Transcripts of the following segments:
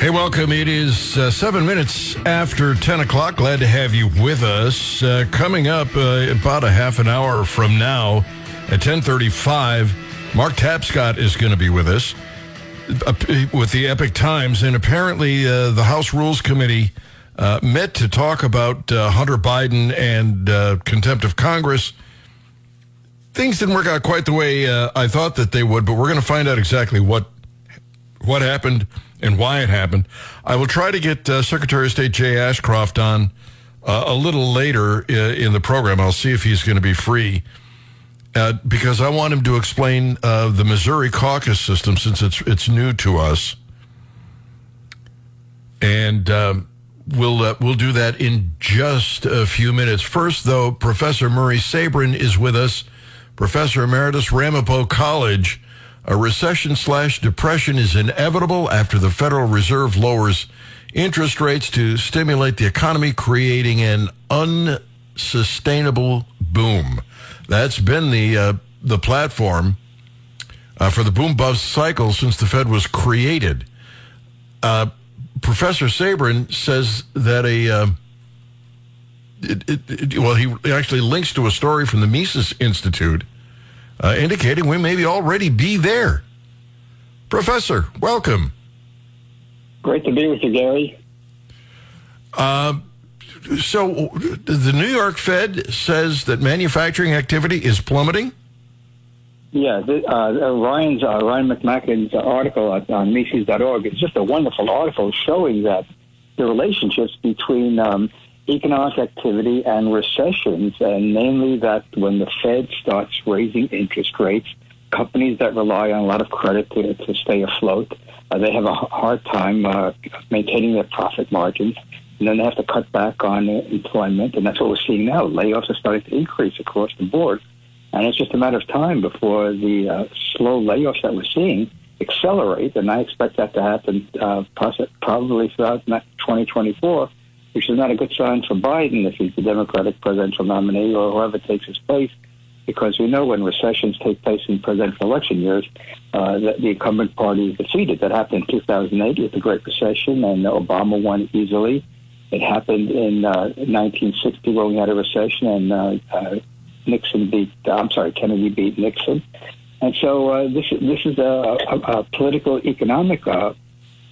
Hey, welcome. It is uh, seven minutes after 10 o'clock. Glad to have you with us. Uh, coming up uh, about a half an hour from now at 1035, Mark Tapscott is going to be with us uh, with the Epic Times. And apparently uh, the House Rules Committee uh, met to talk about Hunter Biden and contempt of Congress. Things didn't work out quite the way I thought that they would, but we're going to find out exactly what what happened and why it happened. I will try to get uh, Secretary of State Jay Ashcroft on uh, a little later uh, in the program. I'll see if he's going to be free uh, because I want him to explain uh, the Missouri caucus system since it's it's new to us, and um, we'll uh, we'll do that in just a few minutes. First, though, Professor Murray Sabrin is with us, Professor Emeritus Ramapo College. A recession slash depression is inevitable after the Federal Reserve lowers interest rates to stimulate the economy, creating an unsustainable boom. That's been the uh, the platform uh, for the boom bust cycle since the Fed was created. Uh, Professor Sabrin says that a uh, it, it, it, well, he actually links to a story from the Mises Institute uh, indicating we may already be there. Professor, welcome. Great to be with you, Gary. Uh, so, the New York Fed says that manufacturing activity is plummeting. Yeah, the, uh, Ryan's uh, Ryan McMaken's article on, on Mises.org is just a wonderful article showing that the relationships between um, economic activity and recessions, and namely that when the Fed starts raising interest rates, companies that rely on a lot of credit to, to stay afloat, uh, they have a hard time uh, maintaining their profit margins. And then they have to cut back on employment, and that's what we're seeing now. Layoffs are starting to increase across the board, and it's just a matter of time before the uh, slow layoffs that we're seeing accelerate. And I expect that to happen uh, probably throughout 2024 which is not a good sign for Biden if he's the Democratic presidential nominee or whoever takes his place, because we know when recessions take place in presidential election years, uh, that the incumbent party is defeated. That happened in 2008 with the Great Recession, and Obama won easily. It happened in uh, 1960 when we had a recession, and uh, uh, Nixon beat. I'm sorry, Kennedy beat Nixon. And so uh, this this is a, a, a political economic uh,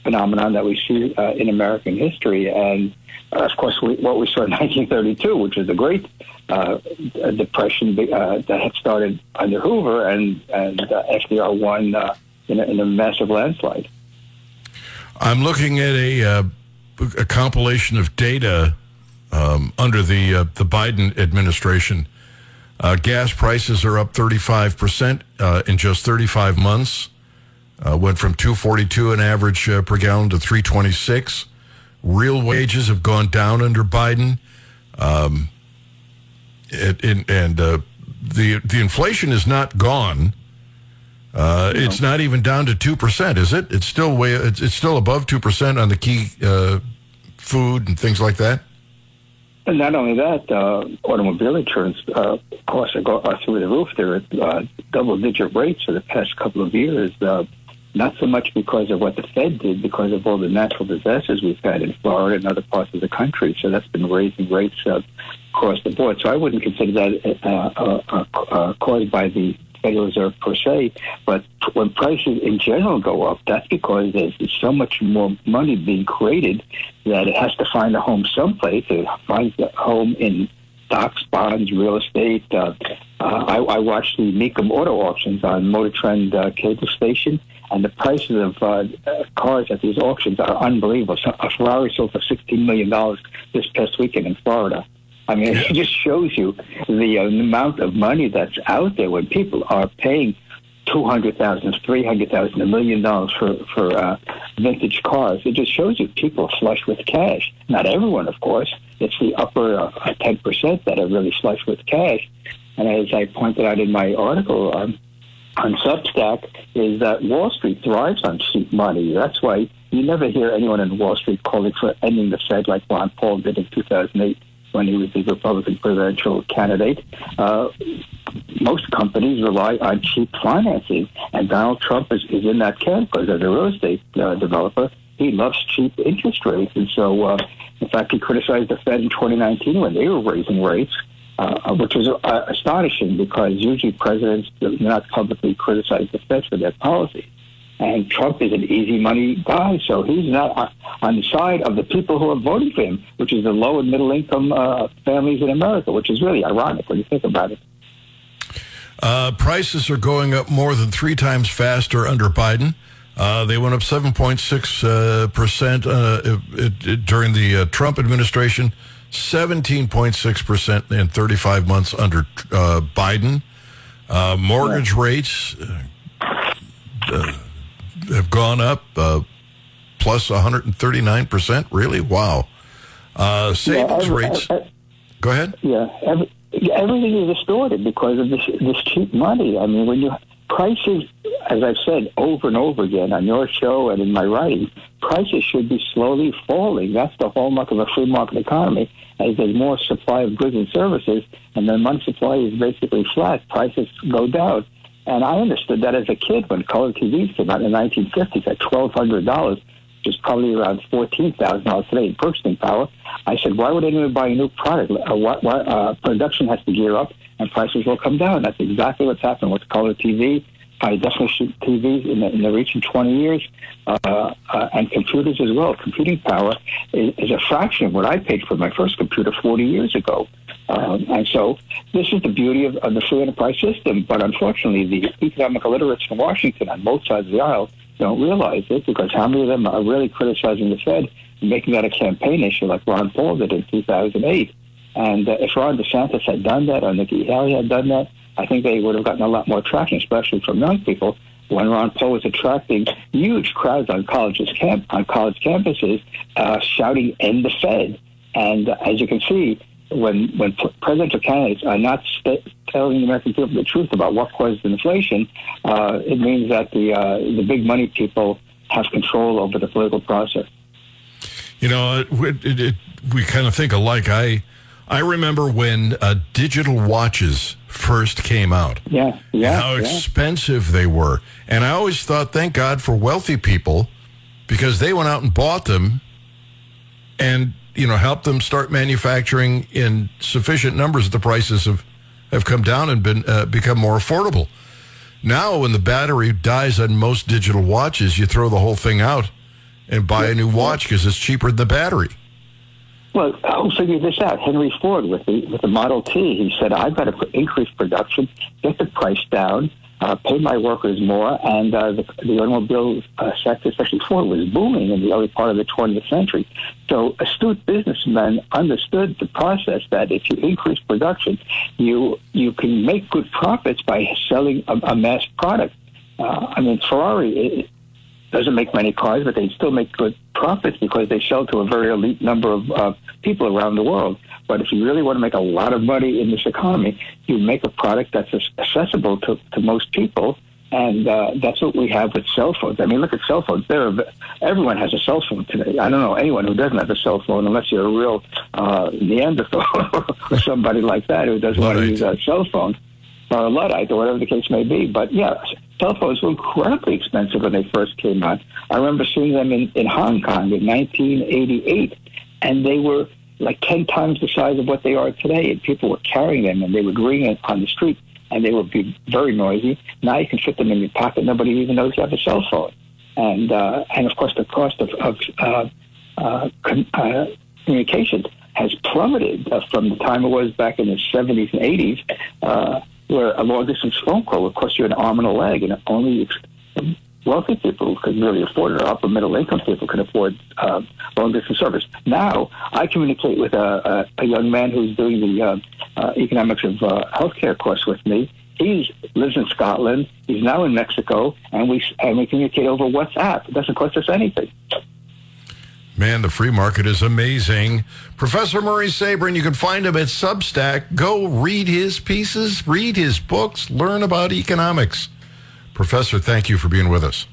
phenomenon that we see uh, in American history. And uh, of course, we, what we saw in 1932, which is a great uh, depression uh, that had started under Hoover, and, and uh, FDR won in a, in, a, massive landslide. I'm looking at a, a compilation of data um, under the the Biden administration. gas prices are up 35 percent in just 35 months. Uh, went from 242 an average uh, per gallon to 326. Real wages have gone down under Biden. Um, it, it, and uh, the the inflation is not gone. Uh, no. It's not even down to two percent, is it? It's still way. It's, it's still above two percent on the key uh, food and things like that. And not only that, uh, automobile insurance uh, costs are, go, are through the roof. They're at uh, double-digit rates for the past couple of years. Uh, not so much because of what the Fed did, because of all the natural disasters we've had in Florida and other parts of the country. So that's been raising rates uh, across the board. So I wouldn't consider that uh, uh, uh, uh, caused by the Federal Reserve per se, but when prices in general go up, that's because there's so much more money being created that it has to find a home someplace. It finds a home in stocks, bonds, real estate. Uh, uh, I, I watch the Mecum auto auctions on Motor Trend uh, cable station, and the prices of uh, cars at these auctions are unbelievable. So a Ferrari sold for $16 million this past weekend in Florida. I mean, it just shows you the, uh, amount of money that's out there when people are paying two hundred thousand, three hundred thousand, a million dollars for for uh, vintage cars. It just shows you people flush with cash. Not everyone, of course. It's the upper uh, ten uh, percent that are really flush with cash. And as I pointed out in my article, um, on Substack is that Wall Street thrives on cheap money. That's why you never hear anyone in Wall Street calling for ending the Fed like Ron Paul did in 2008 when he was the Republican presidential candidate. Uh, most companies rely on cheap financing, and Donald Trump is, is in that camp because as a real estate uh, developer, he loves cheap interest rates. And so, uh, in fact, he criticized the Fed in 2019 when they were raising rates, uh, which was uh, astonishing because usually presidents do not publicly criticize the Fed for their policy. And Trump is an easy money guy, so he's not on the side of the people who are voting for him, which is the low and middle income uh, families in America, which is really ironic when you think about it. Uh, prices are going up more than three times faster under Biden. Uh, they went up 7.6 uh, percent uh, during the uh, Trump administration, 17.6 percent in 35 months under uh, Biden. Uh, mortgage yeah. rates uh, uh, have gone up plus plus 139 percent. Really, wow. savings yeah, rates. Go ahead. Yeah, every, everything is distorted because of this this cheap money. I mean, when you prices, as I've said over and over again on your show and in my writing, prices should be slowly falling. That's the hallmark of a free market economy. As there's more supply of goods and services, and the money supply is basically flat, prices go down. And I understood that as a kid when color TVs came out in the 1950s at $1,200 which is probably around fourteen thousand dollars today in purchasing power. I said, why would anyone buy a new product? Uh, why, why, uh, production has to gear up, and prices will come down. That's exactly what's happened with color TV, high definition TVs in the, in the recent twenty years, uh, uh, and computers as well. Computing power is, is, a fraction of what I paid for my first computer forty years ago. Um, and so this is the beauty of, of the free enterprise system. But unfortunately, the economic illiterates in Washington on both sides of the aisle don't realize it because how many of them are really criticizing the Fed and making that a campaign issue like Ron Paul did in 2008? And uh, if Ron DeSantis had done that or Nikki Haley had done that, I think they would have gotten a lot more traction, especially from young people. When Ron Paul was attracting huge crowds on colleges camp on college campuses, uh, shouting "End the Fed," and uh, as you can see, when when presidential candidates are not st- telling the American people the truth about what caused inflation, uh, it means that the uh, the big money people have control over the political process. You know, it, it, it, we kind of think alike. I I remember when uh, digital watches first came out. Yeah, yeah. How yeah. expensive they were, and I always thought, thank God for wealthy people, because they went out and bought them, and you know, help them start manufacturing in sufficient numbers. The prices have have come down and been uh, become more affordable. Now, when the battery dies on most digital watches, you throw the whole thing out and buy a new watch because it's cheaper than the battery. Well, who figured this out? Henry Ford with the with the Model T. He said, "I've got to increase production, get the price down, uh, pay my workers more, and uh, the, the automobile uh, sector, especially Ford, was booming in the early part of the 20th century. So astute businessmen understood the process that if you increase production, you you can make good profits by selling a, a mass product. Uh, I mean, Ferrari it, doesn't make many cars, but they still make good profits because they sell to a very elite number of uh, people around the world. But if you really want to make a lot of money in this economy, you make a product that's accessible to, to most people. And uh, that's what we have with cell phones. I mean, look at cell phones. There, everyone has a cell phone today. I don't know anyone who doesn't have a cell phone, unless you're a real uh, Neanderthal or somebody like that who doesn't want to use a cell phone or a luddite or whatever the case may be. But yeah, cell phones were incredibly expensive when they first came out. I remember seeing them in, in Hong Kong in 1988, and they were like 10 times the size of what they are today, and people were carrying them, and they would ring on the street, and they would be very noisy. Now you can fit them in your pocket. Nobody even knows you have a cell phone. And, uh, and of course, the cost of, of uh, uh, con- uh, communications has plummeted uh, from the time it was back in the 70s and 80s. Uh, where a long distance phone call would cost you an arm and a leg, and only wealthy people could really afford it, or upper middle income people can afford uh, long distance service. Now, I communicate with a, a, a young man who's doing the uh, uh, economics of uh, healthcare course with me. He lives in Scotland. He's now in Mexico, and we and we communicate over WhatsApp. It doesn't cost us anything. Man, the free market is amazing. Professor Murray Sabrin, you can find him at Substack. Go read his pieces, read his books, learn about economics. Professor, thank you for being with us.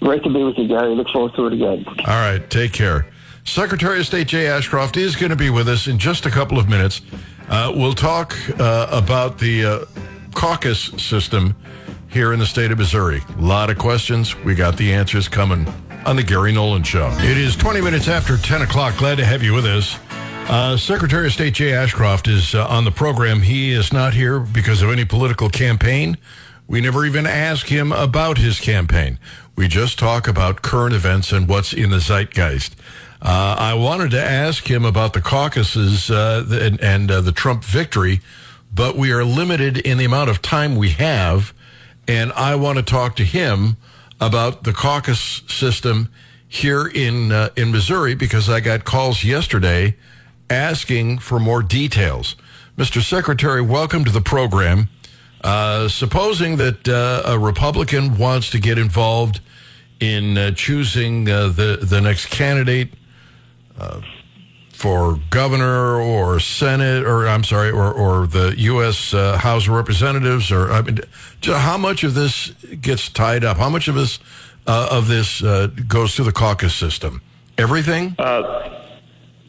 Great to be with you, Gary. Look forward to it again. All right, take care. Secretary of State Jay Ashcroft is going to be with us in just a couple of minutes. Uh, we'll talk uh, about the uh, caucus system here in the state of Missouri. A lot of questions. We got the answers coming on the Gary Nolan Show. It is 20 minutes after 10 o'clock. Glad to have you with us. Uh, Secretary of State Jay Ashcroft is uh, on the program. He is not here because of any political campaign. We never even ask him about his campaign. We just talk about current events and what's in the zeitgeist. Uh, I wanted to ask him about the caucuses uh, and, and uh, the Trump victory, but we are limited in the amount of time we have. And I want to talk to him about the caucus system here in uh, in Missouri because I got calls yesterday asking for more details. Mr. Secretary, welcome to the program. Uh, supposing that uh, a Republican wants to get involved in uh, choosing uh, the the next candidate uh, for governor or Senate, or I'm sorry, or or the U.S. Uh, House of Representatives, or I mean, how much of this gets tied up? How much of this of this goes through the caucus system? Everything.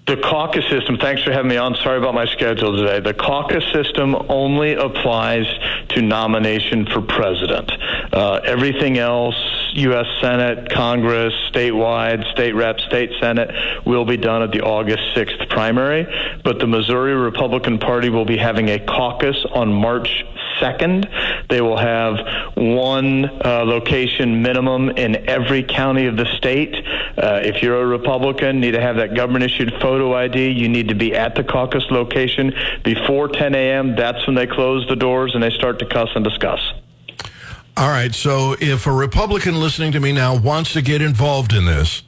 The caucus system, thanks for having me on. Sorry about my schedule today. The caucus system only applies to nomination for president. Uh, everything else, U.S. Senate, Congress, statewide, state rep, state senate, will be done at the August 6th primary. But the Missouri Republican Party will be having a caucus on March 2nd. They will have one uh, location minimum in every county of the state. Uh, if you're a Republican, need to have that government issued photo ID. You need to be at the caucus location before 10 a.m. That's when they close the doors and they start to cuss and discuss. All right. So if a Republican listening to me now wants to get involved in this,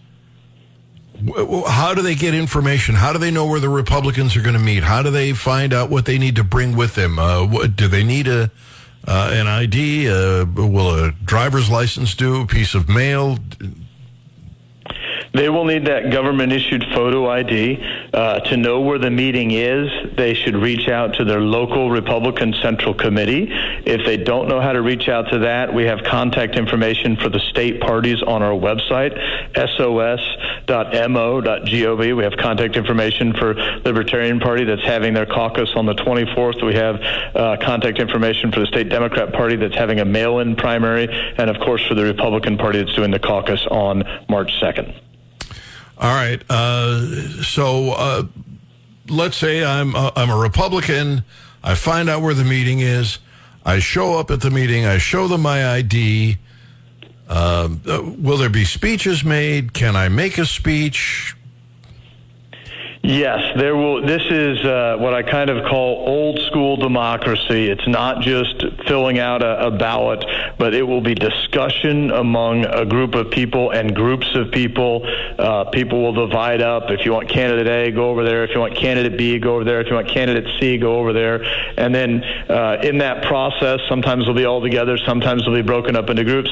how do they get information? How do they know where the Republicans are going to meet? How do they find out what they need to bring with them? Uh, what, do they need a uh, an ID? Uh, will a driver's license do? A piece of mail? They will need that government issued photo ID. Uh, to know where the meeting is, they should reach out to their local Republican Central Committee. If they don't know how to reach out to that, we have contact information for the state parties on our website, sos.mo.gov. We have contact information for Libertarian Party that's having their caucus on the 24th. We have uh, contact information for the state Democrat Party that's having a mail-in primary, and of course for the Republican Party that's doing the caucus on March 2nd. All right. Uh, so uh, let's say I'm uh, I'm a Republican. I find out where the meeting is. I show up at the meeting. I show them my ID. Um, uh, will there be speeches made? Can I make a speech? Yes, there will. This is uh, what I kind of call old school democracy. It's not just filling out a, a, ballot, but it will be discussion among a group of people and groups of people. Uh, people will divide up. If you want candidate A, go over there. If you want candidate B, go over there. If you want candidate C, go over there. And then uh, in that process, sometimes they'll be all together. Sometimes they'll be broken up into groups.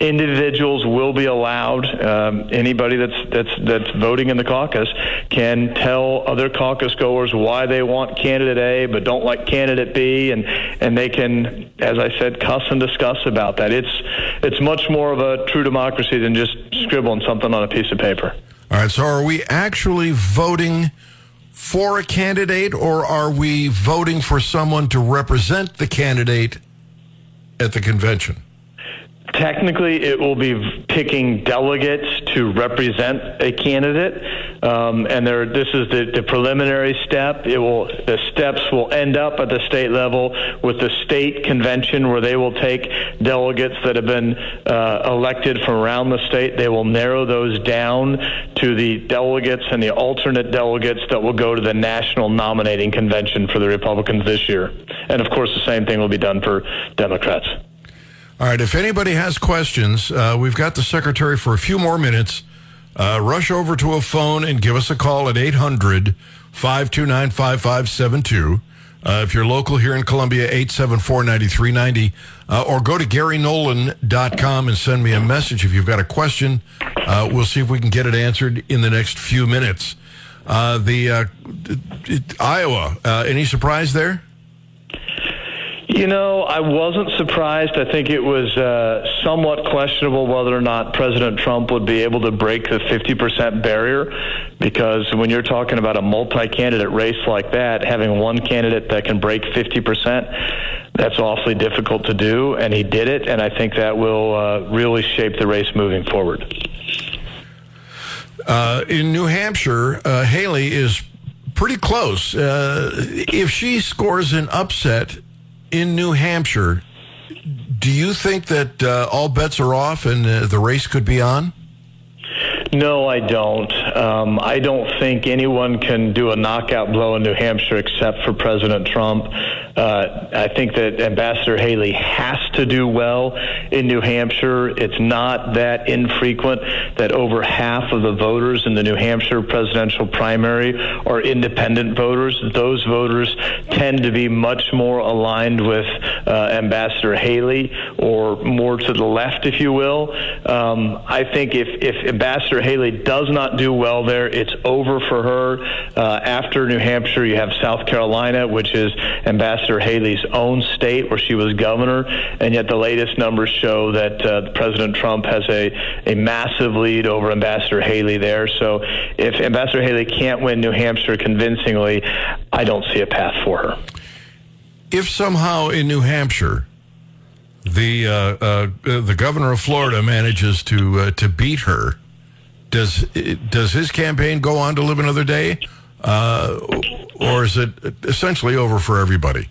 Individuals will be allowed. Um, anybody that's that's that's voting in the caucus can tell tell other caucus goers why they want candidate A but don't like candidate B, and and they can, as I said, cuss and discuss about that. It's it's much more of a true democracy than just scribbling something on a piece of paper. All right. So, are we actually voting? For a candidate, or are we voting for someone to represent the candidate at the convention? Technically, it will be picking delegates to represent a candidate, um, and there. This is the, the, preliminary step. It will. The steps will end up at the state level with the state convention, where they will take delegates that have been uh, elected from around the state. They will narrow those down to the delegates and the alternate delegates that will go to the national nominating convention for the Republicans this year. And of course, the same thing will be done for Democrats. All right. If anybody has questions, uh, we've got the secretary for a few more minutes. Uh, rush over to a phone and give us a call at 800 529 5572. Uh, if you're local here in Columbia, 874 9390. Uh, or go to GaryNolan.com and send me a message if you've got a question. Uh, we'll see if we can get it answered in the next few minutes. Uh, the Iowa, any surprise there? You know, I wasn't surprised. I think it was uh, somewhat questionable whether or not President Trump would be able to break the 50% barrier because when you're talking about a multi candidate race like that, having one candidate that can break 50%, that's awfully difficult to do. And he did it. And I think that will uh, really shape the race moving forward. Uh, in New Hampshire, uh, Haley is pretty close. Uh, if she scores an upset in New Hampshire, do you think that uh, all bets are off and uh, the race could be on? No, I don't. Um, I don't think anyone can do a knockout blow in New Hampshire except for President Trump. Uh, I think that Ambassador Haley has to do well in New Hampshire. It's not that infrequent that over half of the voters in the New Hampshire presidential primary are independent voters. Those voters tend to be much more aligned with uh, Ambassador Haley or more to the left, if you will. Um, I think if, if Ambassador Haley does not do well there, it's over for her. Uh, after New Hampshire, you have South Carolina, which is Ambassador Haley's own state where she was governor, and yet the latest numbers show that uh, President Trump has a, a massive lead over Ambassador Haley there. So if Ambassador Haley can't win New Hampshire convincingly, I don't see a path for her. If somehow in New Hampshire, the uh, uh, the governor of Florida manages to uh, to beat her, does does his campaign go on to live another day, uh, or is it essentially over for everybody?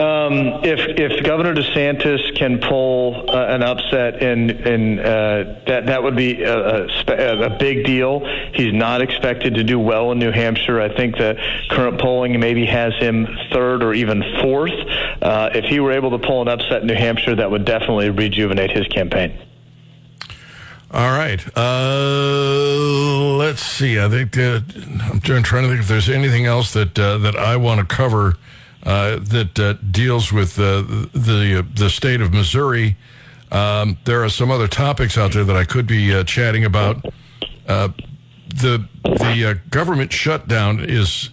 Um, if if Governor DeSantis can pull uh, an upset, in in uh, that that would be a, a, a, big deal. He's not expected to do well in New Hampshire. I think the current polling maybe has him third or even fourth. Uh, if he were able to pull an upset in New Hampshire, that would definitely rejuvenate his campaign. All right. Uh, let's see. I think uh, I'm trying to think if there's anything else that uh, that I want to cover uh, that uh, deals with uh, the the state of Missouri. Um, there are some other topics out there that I could be chatting about. the the government shutdown is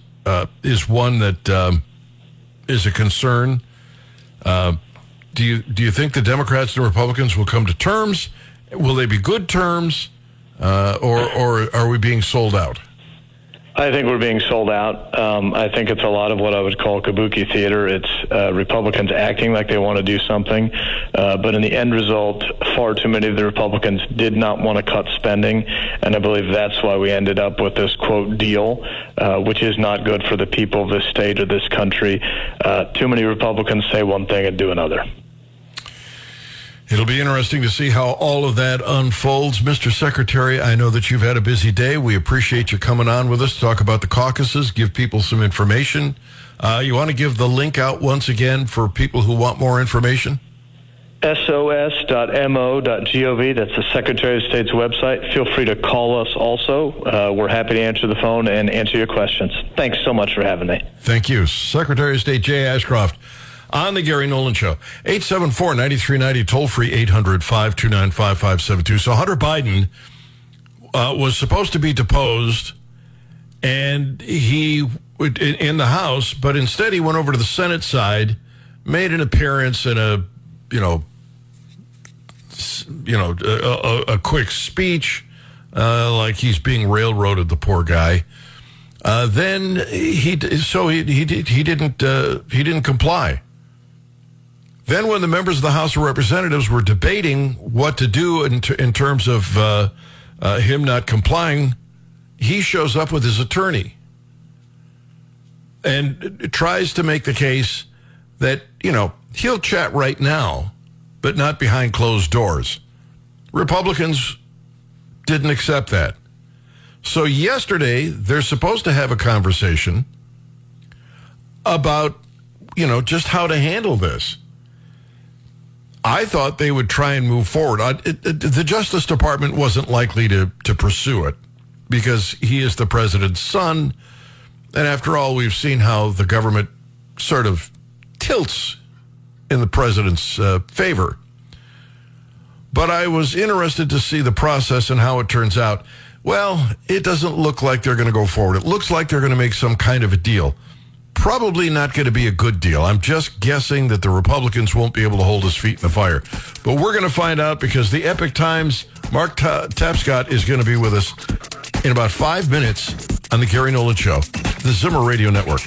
is one that um, is a concern. do you do you think the Democrats and Republicans will come to terms? Will they be good terms, uh, or or are we being sold out? I think we're being sold out. Um, I think it's a lot of what I would call kabuki theater. It's uh, Republicans acting like they want to do something, uh, but in the end result, far too many of the Republicans did not want to cut spending, and I believe that's why we ended up with this quote deal, uh, which is not good for the people of this state or this country. Uh, too many Republicans say one thing and do another. It'll be interesting to see how all of that unfolds. Mr. Secretary, I know that you've had a busy day. We appreciate you coming on with us to talk about the caucuses, give people some information. Uh, you want to give the link out once again for people who want more information? sos.mo.gov. That's the Secretary of State's website. Feel free to call us also. Uh, we're happy to answer the phone and answer your questions. Thanks so much for having me. Thank you. Secretary of State Jay Ashcroft on the Gary Nolan Show. 874 9390, toll free 800 529 5572. So Hunter Biden uh, was supposed to be deposed and he in the House, but instead he went over to the Senate side, made an appearance in a, you know, you know, a, a, a quick speech, uh, like he's being railroaded, the poor guy. Uh, then he so he he he didn't uh, he didn't comply. Then, when the members of the House of Representatives were debating what to do in, t- in terms of uh, uh, him not complying, he shows up with his attorney and tries to make the case that, you know, he'll chat right now, but not behind closed doors. Republicans didn't accept that. So, yesterday, they're supposed to have a conversation about, you know, just how to handle this. I thought they would try and move forward. Uh, it, it, the Justice Department wasn't likely to, to pursue it because he is the president's son. And after all, we've seen how the government sort of tilts in the president's uh, favor. But I was interested to see the process and how it turns out. Well, it doesn't look like they're going to go forward. It looks like they're going to make some kind of a deal probably not going to be a good deal. I'm just guessing that the Republicans won't be able to hold his feet in the fire. But we're going to find out because the Epic Times, Mark Ta- Tapscott is going to be with us in about five minutes on the Gary Nolan Show, the Zimmer Radio Network.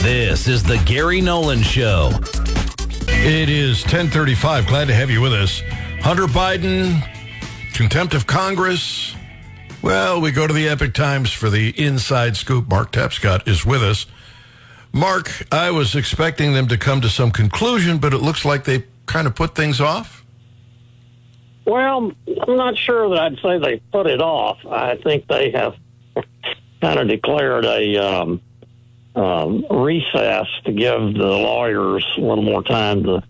This is the Gary Nolan Show. It is 1035. Glad to have you with us. Hunter Biden, contempt of Congress. Well, we go to the Epic Times for the inside scoop. Mark Tapscott is with us. Mark, I was expecting them to come to some conclusion, but it looks like they kind of put things off. Well, I'm not sure that I'd say they put it off. I think they have kind of declared a um, um, recess to give the lawyers a little more time to,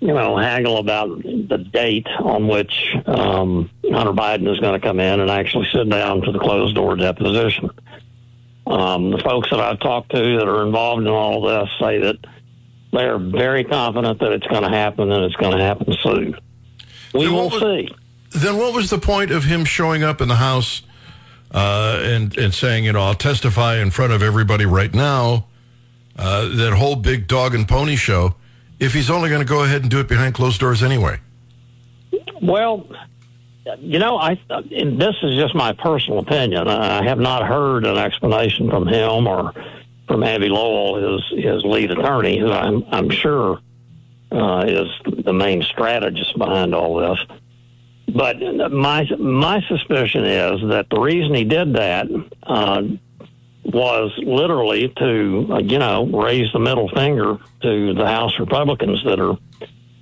you know, haggle about the date on which um, Hunter Biden is going to come in and actually sit down for the closed door deposition. Um, the folks that I've talked to that are involved in all this say that they are very confident that it's going to happen and it's going to happen soon. We will see. Then what was the point of him showing up in the House uh, and and saying, you know, I'll testify in front of everybody right now. Uh, that whole big dog and pony show. If he's only going to go ahead and do it behind closed doors anyway. Well, you know, I this is just my personal opinion. I have not heard an explanation from him or from Abbe Lowell, his his lead attorney, who I'm I'm sure uh, is the main strategist behind all this. But my my suspicion is that the reason he did that uh, was literally to uh, you know raise the middle finger to the House Republicans that are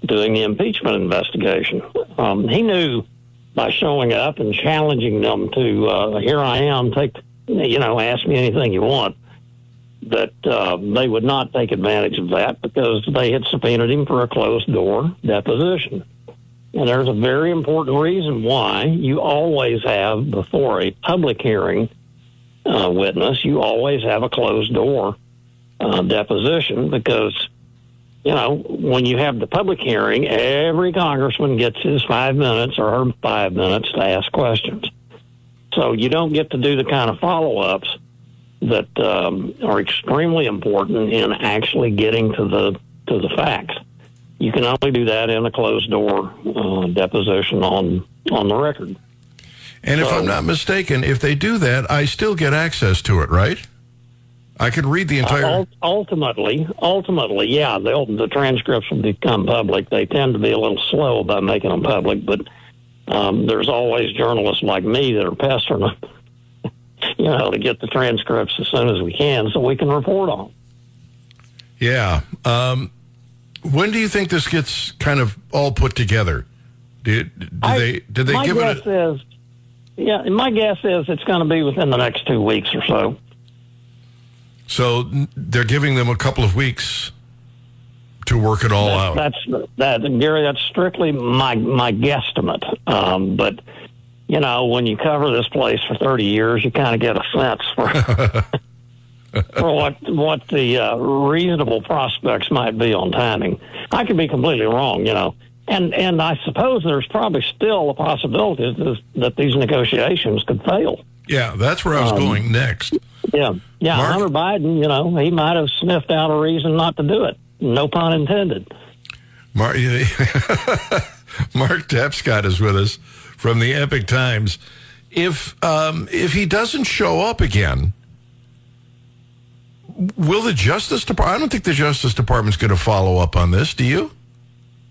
doing the impeachment investigation. Um, he knew by showing up and challenging them to uh, here I am, take you know, ask me anything you want. That uh, they would not take advantage of that because they had subpoenaed him for a closed door deposition. And there's a very important reason why you always have, before a public hearing uh, witness, you always have a closed door uh, deposition because, you know, when you have the public hearing, every congressman gets his five minutes or her five minutes to ask questions. So you don't get to do the kind of follow ups that um, are extremely important in actually getting to the to the facts you can only do that in a closed door uh, deposition on on the record. And so, if I'm not mistaken, if they do that, I still get access to it, right? I could read the entire. Uh, ultimately, ultimately, yeah, the transcripts will become public. They tend to be a little slow about making them public, but um, there's always journalists like me that are pestering them, you know, to get the transcripts as soon as we can so we can report on. Yeah. Um, when do you think this gets kind of all put together? Did, did I, they did they give it? A, is, yeah, my guess is it's going to be within the next two weeks or so. So they're giving them a couple of weeks to work it all out. That's that, Gary. That's strictly my my guesstimate. Um, but you know, when you cover this place for thirty years, you kind of get a sense for for what what the uh, reasonable prospects might be on timing. I could be completely wrong, you know. And and I suppose there's probably still a possibility that, that these negotiations could fail. Yeah, that's where I was um, going next. Yeah, yeah. Mark? Hunter Biden, you know, he might have sniffed out a reason not to do it. No pun intended. Mark, Mark Tapscott is with us from the Epic Times. If um, if he doesn't show up again, will the Justice Department? I don't think the Justice Department's going to follow up on this. Do you?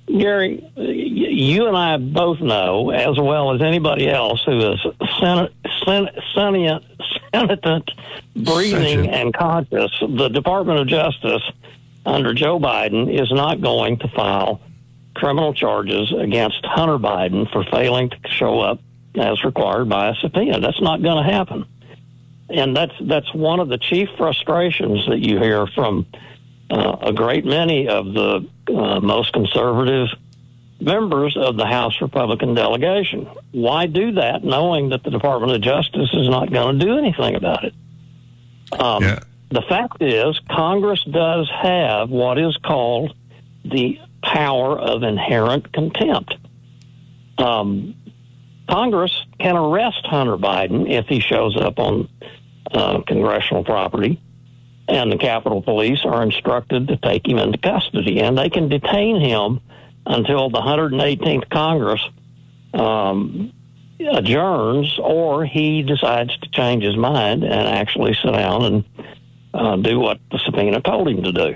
Gary, you and I both know, as well as anybody else who is sentient, sentient, breathing, and conscious, the Department of Justice under Joe Biden is not going to file criminal charges against Hunter Biden for failing to show up as required by a subpoena. That's not going to happen and that's that's one of the chief frustrations that you hear from uh, a great many of the uh, most conservative members of the House Republican delegation. Why do that, knowing that the Department of Justice is not going to do anything about it? Um, yeah. The fact is, Congress does have what is called the power of inherent contempt. Um, Congress can arrest Hunter Biden if he shows up on uh, congressional property, and the Capitol Police are instructed to take him into custody, and they can detain him until the 118th Congress um, adjourns, or he decides to change his mind and actually sit down and uh, do what the subpoena told him to do.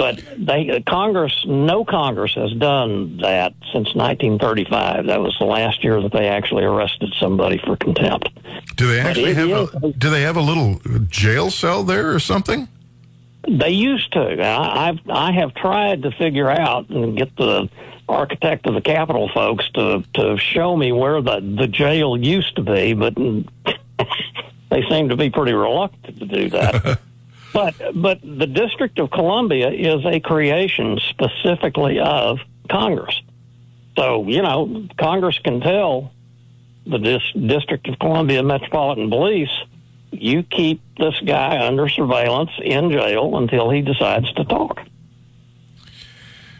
But they Congress, no Congress has done that since 1935. That was the last year that they actually arrested somebody for contempt. Do they actually have a, do they have a little jail cell there or something? They used to. I, I've I have tried to figure out and get the architect of the Capitol folks to to show me where the the jail used to be, but they seem to be pretty reluctant to do that. but but the District of Columbia is a creation specifically of Congress. So you know Congress can tell the dis- District of Columbia Metropolitan Police you keep this guy under surveillance in jail until he decides to talk.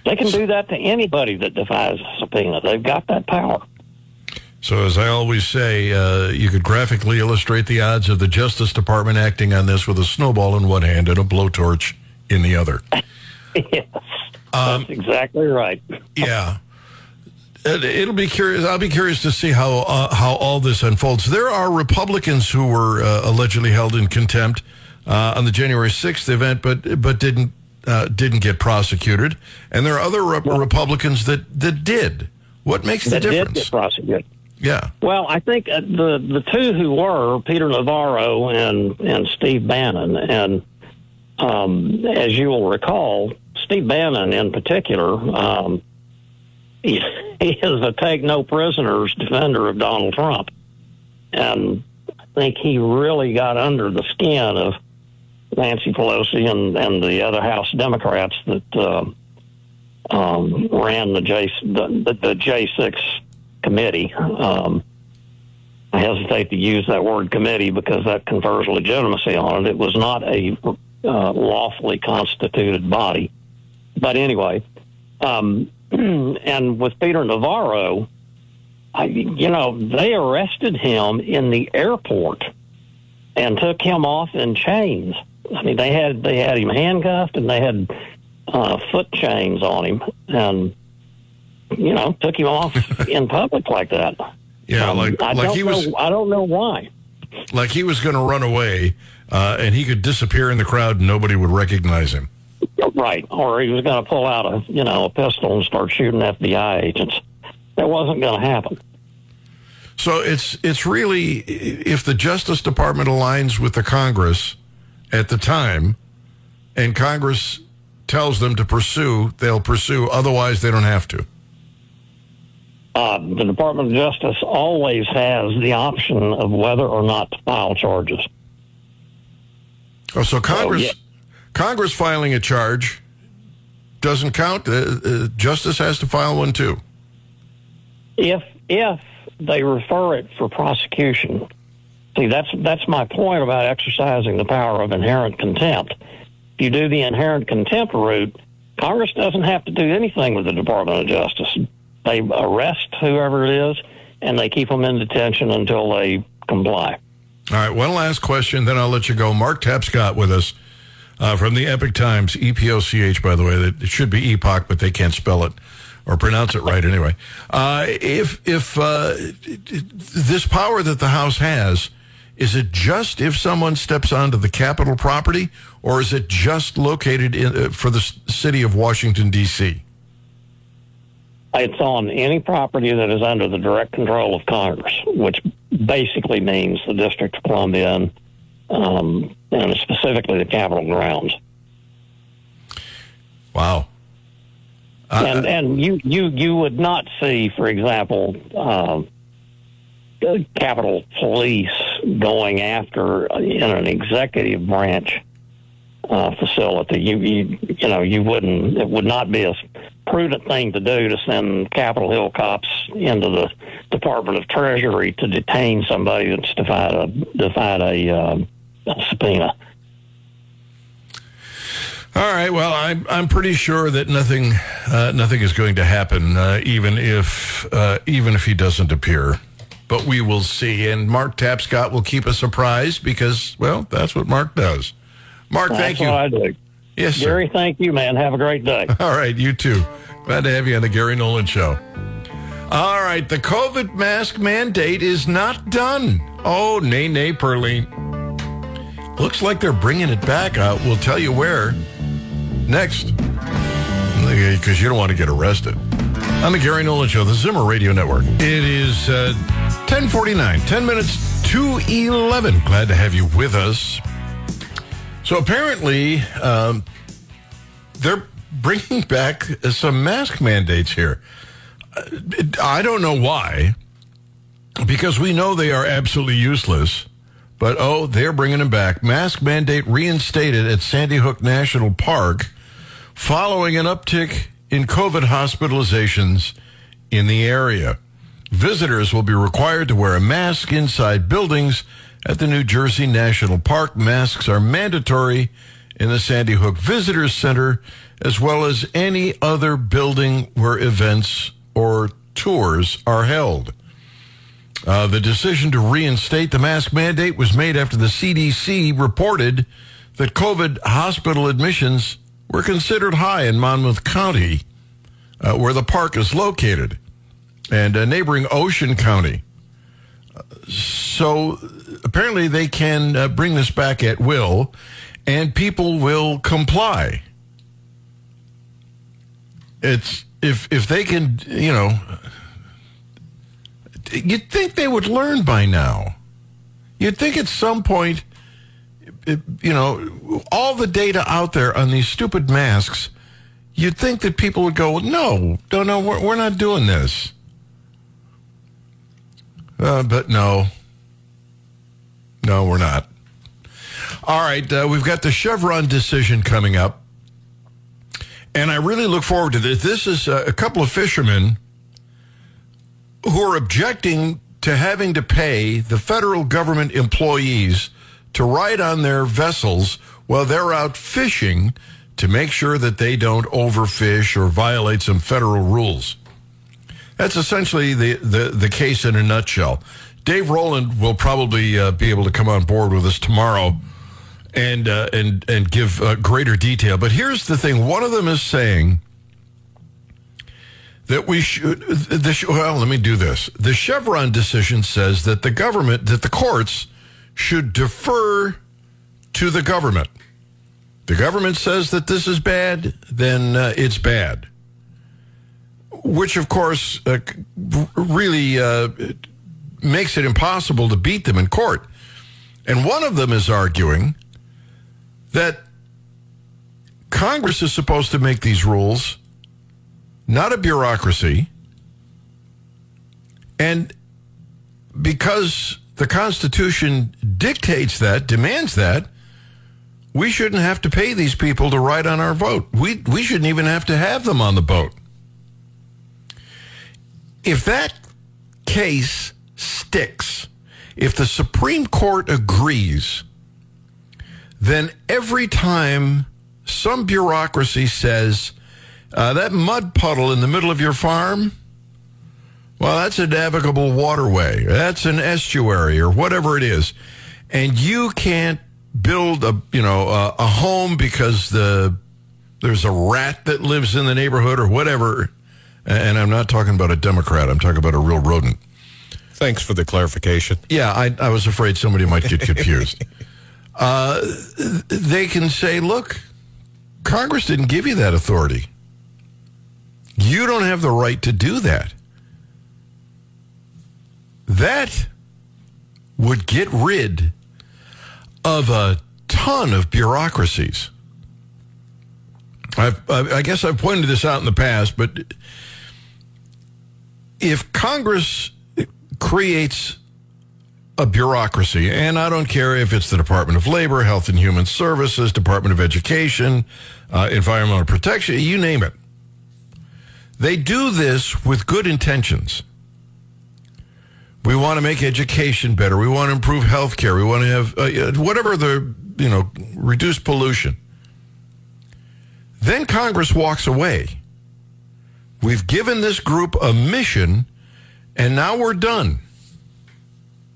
They can do that to anybody that defies a subpoena. They've got that power. So, as I always say, uh, you could graphically illustrate the odds of the Justice Department acting on this with a snowball in one hand and a blowtorch in the other. yes, that's exactly right. Yeah. It- It'll be curious. I'll be curious to see how uh, how all this unfolds. There are Republicans who were uh, allegedly held in contempt uh, on the January sixth event, but but didn't uh, didn't get prosecuted, and there are other Re- Republicans that that did. What makes the That did difference? get prosecuted. Yeah. Well, I think uh, the the two who were Peter Navarro and and Steve Bannon, and um, as you will recall, Steve Bannon in particular, um, he, he is a take no prisoners defender of Donald Trump, and I think he really got under the skin of Nancy Pelosi and and the other House Democrats that. um um, ran the J the, the J six committee. Um, I hesitate to use that word committee because that confers legitimacy on it. It was not a uh, lawfully constituted body, but anyway, um, and with Peter Navarro, I, you know, they arrested him in the airport and took him off in chains. I mean, they had they had him handcuffed and they had uh, foot chains on him, and you know, took him off in public like that. Yeah, Um, like I like don't he was know, I don't know why. like he was going to run away, uh, and he could disappear in the crowd and nobody would recognize him. Right, or he was going to pull out a you know a pistol and start shooting FBI agents. That wasn't going to happen. So it's it's really if the Justice Department aligns with the Congress at the time, and Congress tells them to pursue, they'll pursue. Otherwise, they don't have to. Uh, the Department of Justice always has the option of whether or not to file charges. Oh, so Congress, yeah. Congress filing a charge doesn't count. Uh, uh, Justice has to file one too. if if they refer it for prosecution. See, that's that's my point about exercising the power of inherent contempt. If you do the inherent contempt route, Congress doesn't have to do anything with the Department of Justice. They arrest whoever it is, and they keep them in detention until they comply. All right, one last question, then I'll let you go. Mark Tapscott with us uh, from the Epic Times, E P O C H, by the way. It should be epoch, but they can't spell it or pronounce it right anyway. Uh, if if uh, this power that the House has, is it just if someone steps onto the Capitol property, or is it just located in, uh, for the city of Washington, D.C.? It's on any property that is under the direct control of Congress, which basically means the District of Columbia and, um, and specifically the Capitol grounds. Wow. and and you you you would not see, for example, the Capitol Police going after uh, in an executive branch uh, facility. You you you know you wouldn't. It would not be a prudent thing to do to send Capitol Hill cops into the Department of Treasury to detain somebody that's defied a defied a, um, a subpoena. All right. Well, I'm I'm pretty sure that nothing uh, nothing is going to happen, uh, even if uh, even if he doesn't appear. But we will see. And Mark Tapscott will keep us apprised because, well, that's what Mark does. Mark, That's thank you. What I do. yes, sir. Gary, thank you, man. Have a great day. All right, you too. Glad to have you on the Gary Nolan Show. All right, the COVID mask mandate is not done. Oh, nay, nay, Pearline. Looks like they're bringing it back. Uh, we'll tell you where next. because you don't want to get arrested. I'm the Gary Nolan Show, the Zimmer Radio Network. It is uh, 1049, 10 minutes to 11. Glad to have you with us. So apparently, um, they're bringing back some mask mandates here. Uh, I don't know why, because we know they are absolutely useless. But oh, they're bringing them back. Mask mandate reinstated at Sandy Hook National Park following an uptick in COVID hospitalizations in the area. Visitors will be required to wear a mask inside buildings at the New Jersey National Park. Masks are mandatory in the Sandy Hook Visitors Center, as well as any other building where events or tours are held. Uh, the decision to reinstate the mask mandate was made after the CDC reported that COVID hospital admissions were considered high in Monmouth County, uh, where the park is located, and uh, neighboring Ocean County. So apparently they can uh, bring this back at will, and people will comply. It's if if they can, you know, you'd think they would learn by now. You'd think at some point, you know, all the data out there on these stupid masks, you'd think that people would go, no, no, no, we're, we're not doing this. Uh, but no. No, we're not. All right, uh, we've got the Chevron decision coming up. And I really look forward to this. This is uh, a couple of fishermen who are objecting to having to pay the federal government employees to ride on their vessels while they're out fishing to make sure that they don't overfish or violate some federal rules. That's essentially the, the, the case in a nutshell. Dave Roland will probably uh, be able to come on board with us tomorrow and uh, and and give uh, greater detail. But here's the thing: one of them is saying that we should. The, well, let me do this. The Chevron decision says that the government, that the courts, should defer to the government. The government says that this is bad, then uh, it's bad. Which, of course, uh, really uh, makes it impossible to beat them in court. And one of them is arguing that Congress is supposed to make these rules, not a bureaucracy. And because the Constitution dictates that, demands that, we shouldn't have to pay these people to ride on our boat. We, we shouldn't even have to have them on the boat. If that case sticks, if the Supreme Court agrees, then every time some bureaucracy says uh, that mud puddle in the middle of your farm, well, that's a navigable waterway, that's an estuary, or whatever it is, and you can't build a you know a, a home because the there's a rat that lives in the neighborhood or whatever. And I'm not talking about a Democrat. I'm talking about a real rodent. Thanks for the clarification. Yeah, I, I was afraid somebody might get confused. uh, they can say, look, Congress didn't give you that authority. You don't have the right to do that. That would get rid of a ton of bureaucracies. I've, I guess I've pointed this out in the past, but if Congress creates a bureaucracy, and I don't care if it's the Department of Labor, Health and Human Services, Department of Education, uh, Environmental Protection, you name it. They do this with good intentions. We want to make education better. We want to improve health care. We want to have uh, whatever the, you know, reduce pollution. Then Congress walks away. We've given this group a mission, and now we're done.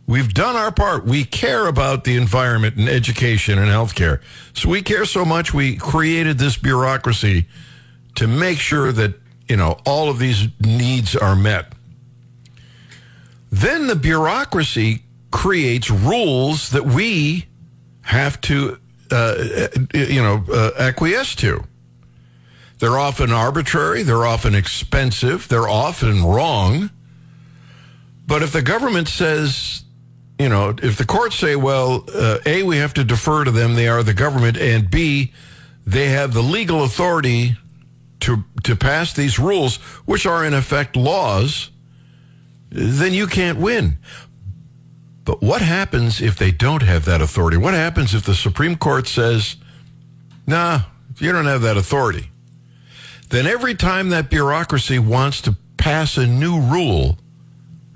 We've done our part. We care about the environment and education and healthcare. So we care so much, we created this bureaucracy to make sure that, you know, all of these needs are met. Then the bureaucracy creates rules that we have to, uh, you know, uh, acquiesce to. They're often arbitrary, they're often expensive, they're often wrong. But if the government says, you know, if the courts say, well, uh, A, we have to defer to them, they are the government, and B, they have the legal authority to, to pass these rules, which are in effect laws, then you can't win. But what happens if they don't have that authority? What happens if the Supreme Court says, nah, you don't have that authority? Then every time that bureaucracy wants to pass a new rule,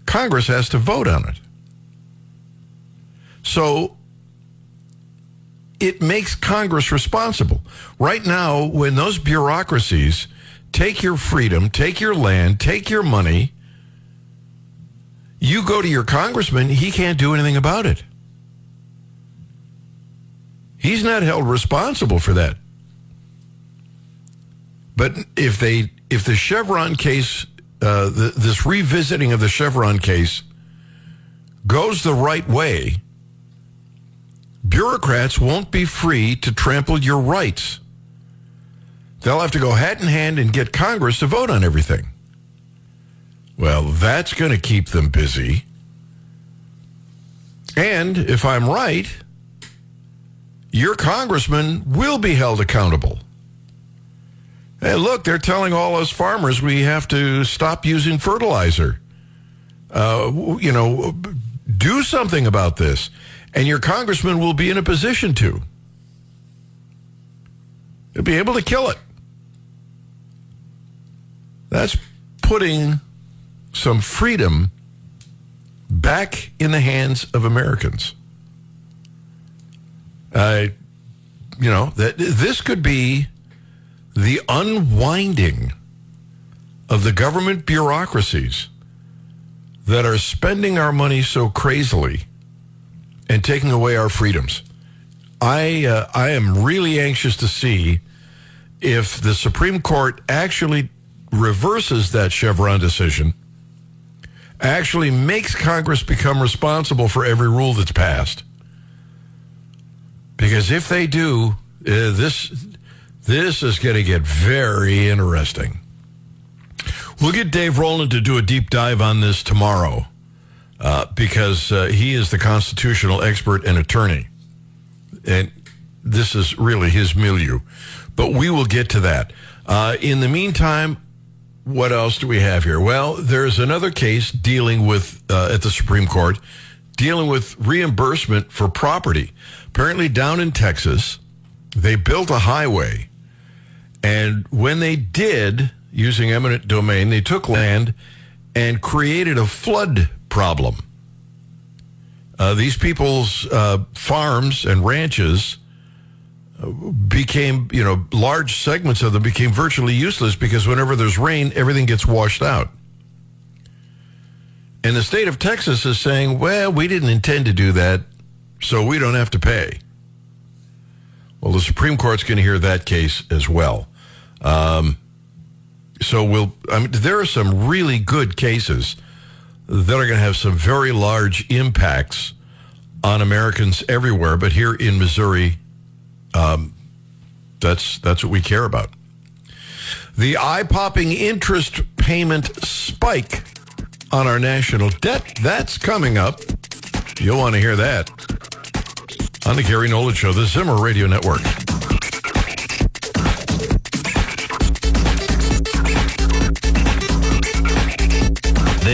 Congress has to vote on it. So it makes Congress responsible. Right now, when those bureaucracies take your freedom, take your land, take your money, you go to your congressman, he can't do anything about it. He's not held responsible for that. But if they if the Chevron case, uh, the, this revisiting of the Chevron case goes the right way, bureaucrats won't be free to trample your rights. They'll have to go hat in hand and get Congress to vote on everything. Well, that's going to keep them busy. And if I'm right, your congressman will be held accountable. Hey, look, they're telling all us farmers we have to stop using fertilizer. Uh, you know, do something about this. And your congressman will be in a position to. He'll be able to kill it. That's putting some freedom back in the hands of Americans. Uh, you know, that this could be the unwinding of the government bureaucracies that are spending our money so crazily and taking away our freedoms. I uh, I am really anxious to see if the Supreme Court actually reverses that Chevron decision, actually makes Congress become responsible for every rule that's passed. Because if they do, uh, this this is going to get very interesting. We'll get Dave Roland to do a deep dive on this tomorrow uh, because uh, he is the constitutional expert and attorney. And this is really his milieu. But we will get to that. Uh, in the meantime, what else do we have here? Well, there's another case dealing with, uh, at the Supreme Court, dealing with reimbursement for property. Apparently, down in Texas, they built a highway. And when they did, using eminent domain, they took land and created a flood problem. Uh, these people's uh, farms and ranches became, you know, large segments of them became virtually useless because whenever there's rain, everything gets washed out. And the state of Texas is saying, well, we didn't intend to do that, so we don't have to pay. Well, the Supreme Court's going to hear that case as well. Um, so we'll, I mean, there are some really good cases that are going to have some very large impacts on Americans everywhere, but here in Missouri, um, that's that's what we care about. The eye-popping interest payment spike on our national debt that's coming up. You'll want to hear that on the Gary Nolan Show, the Zimmer Radio Network.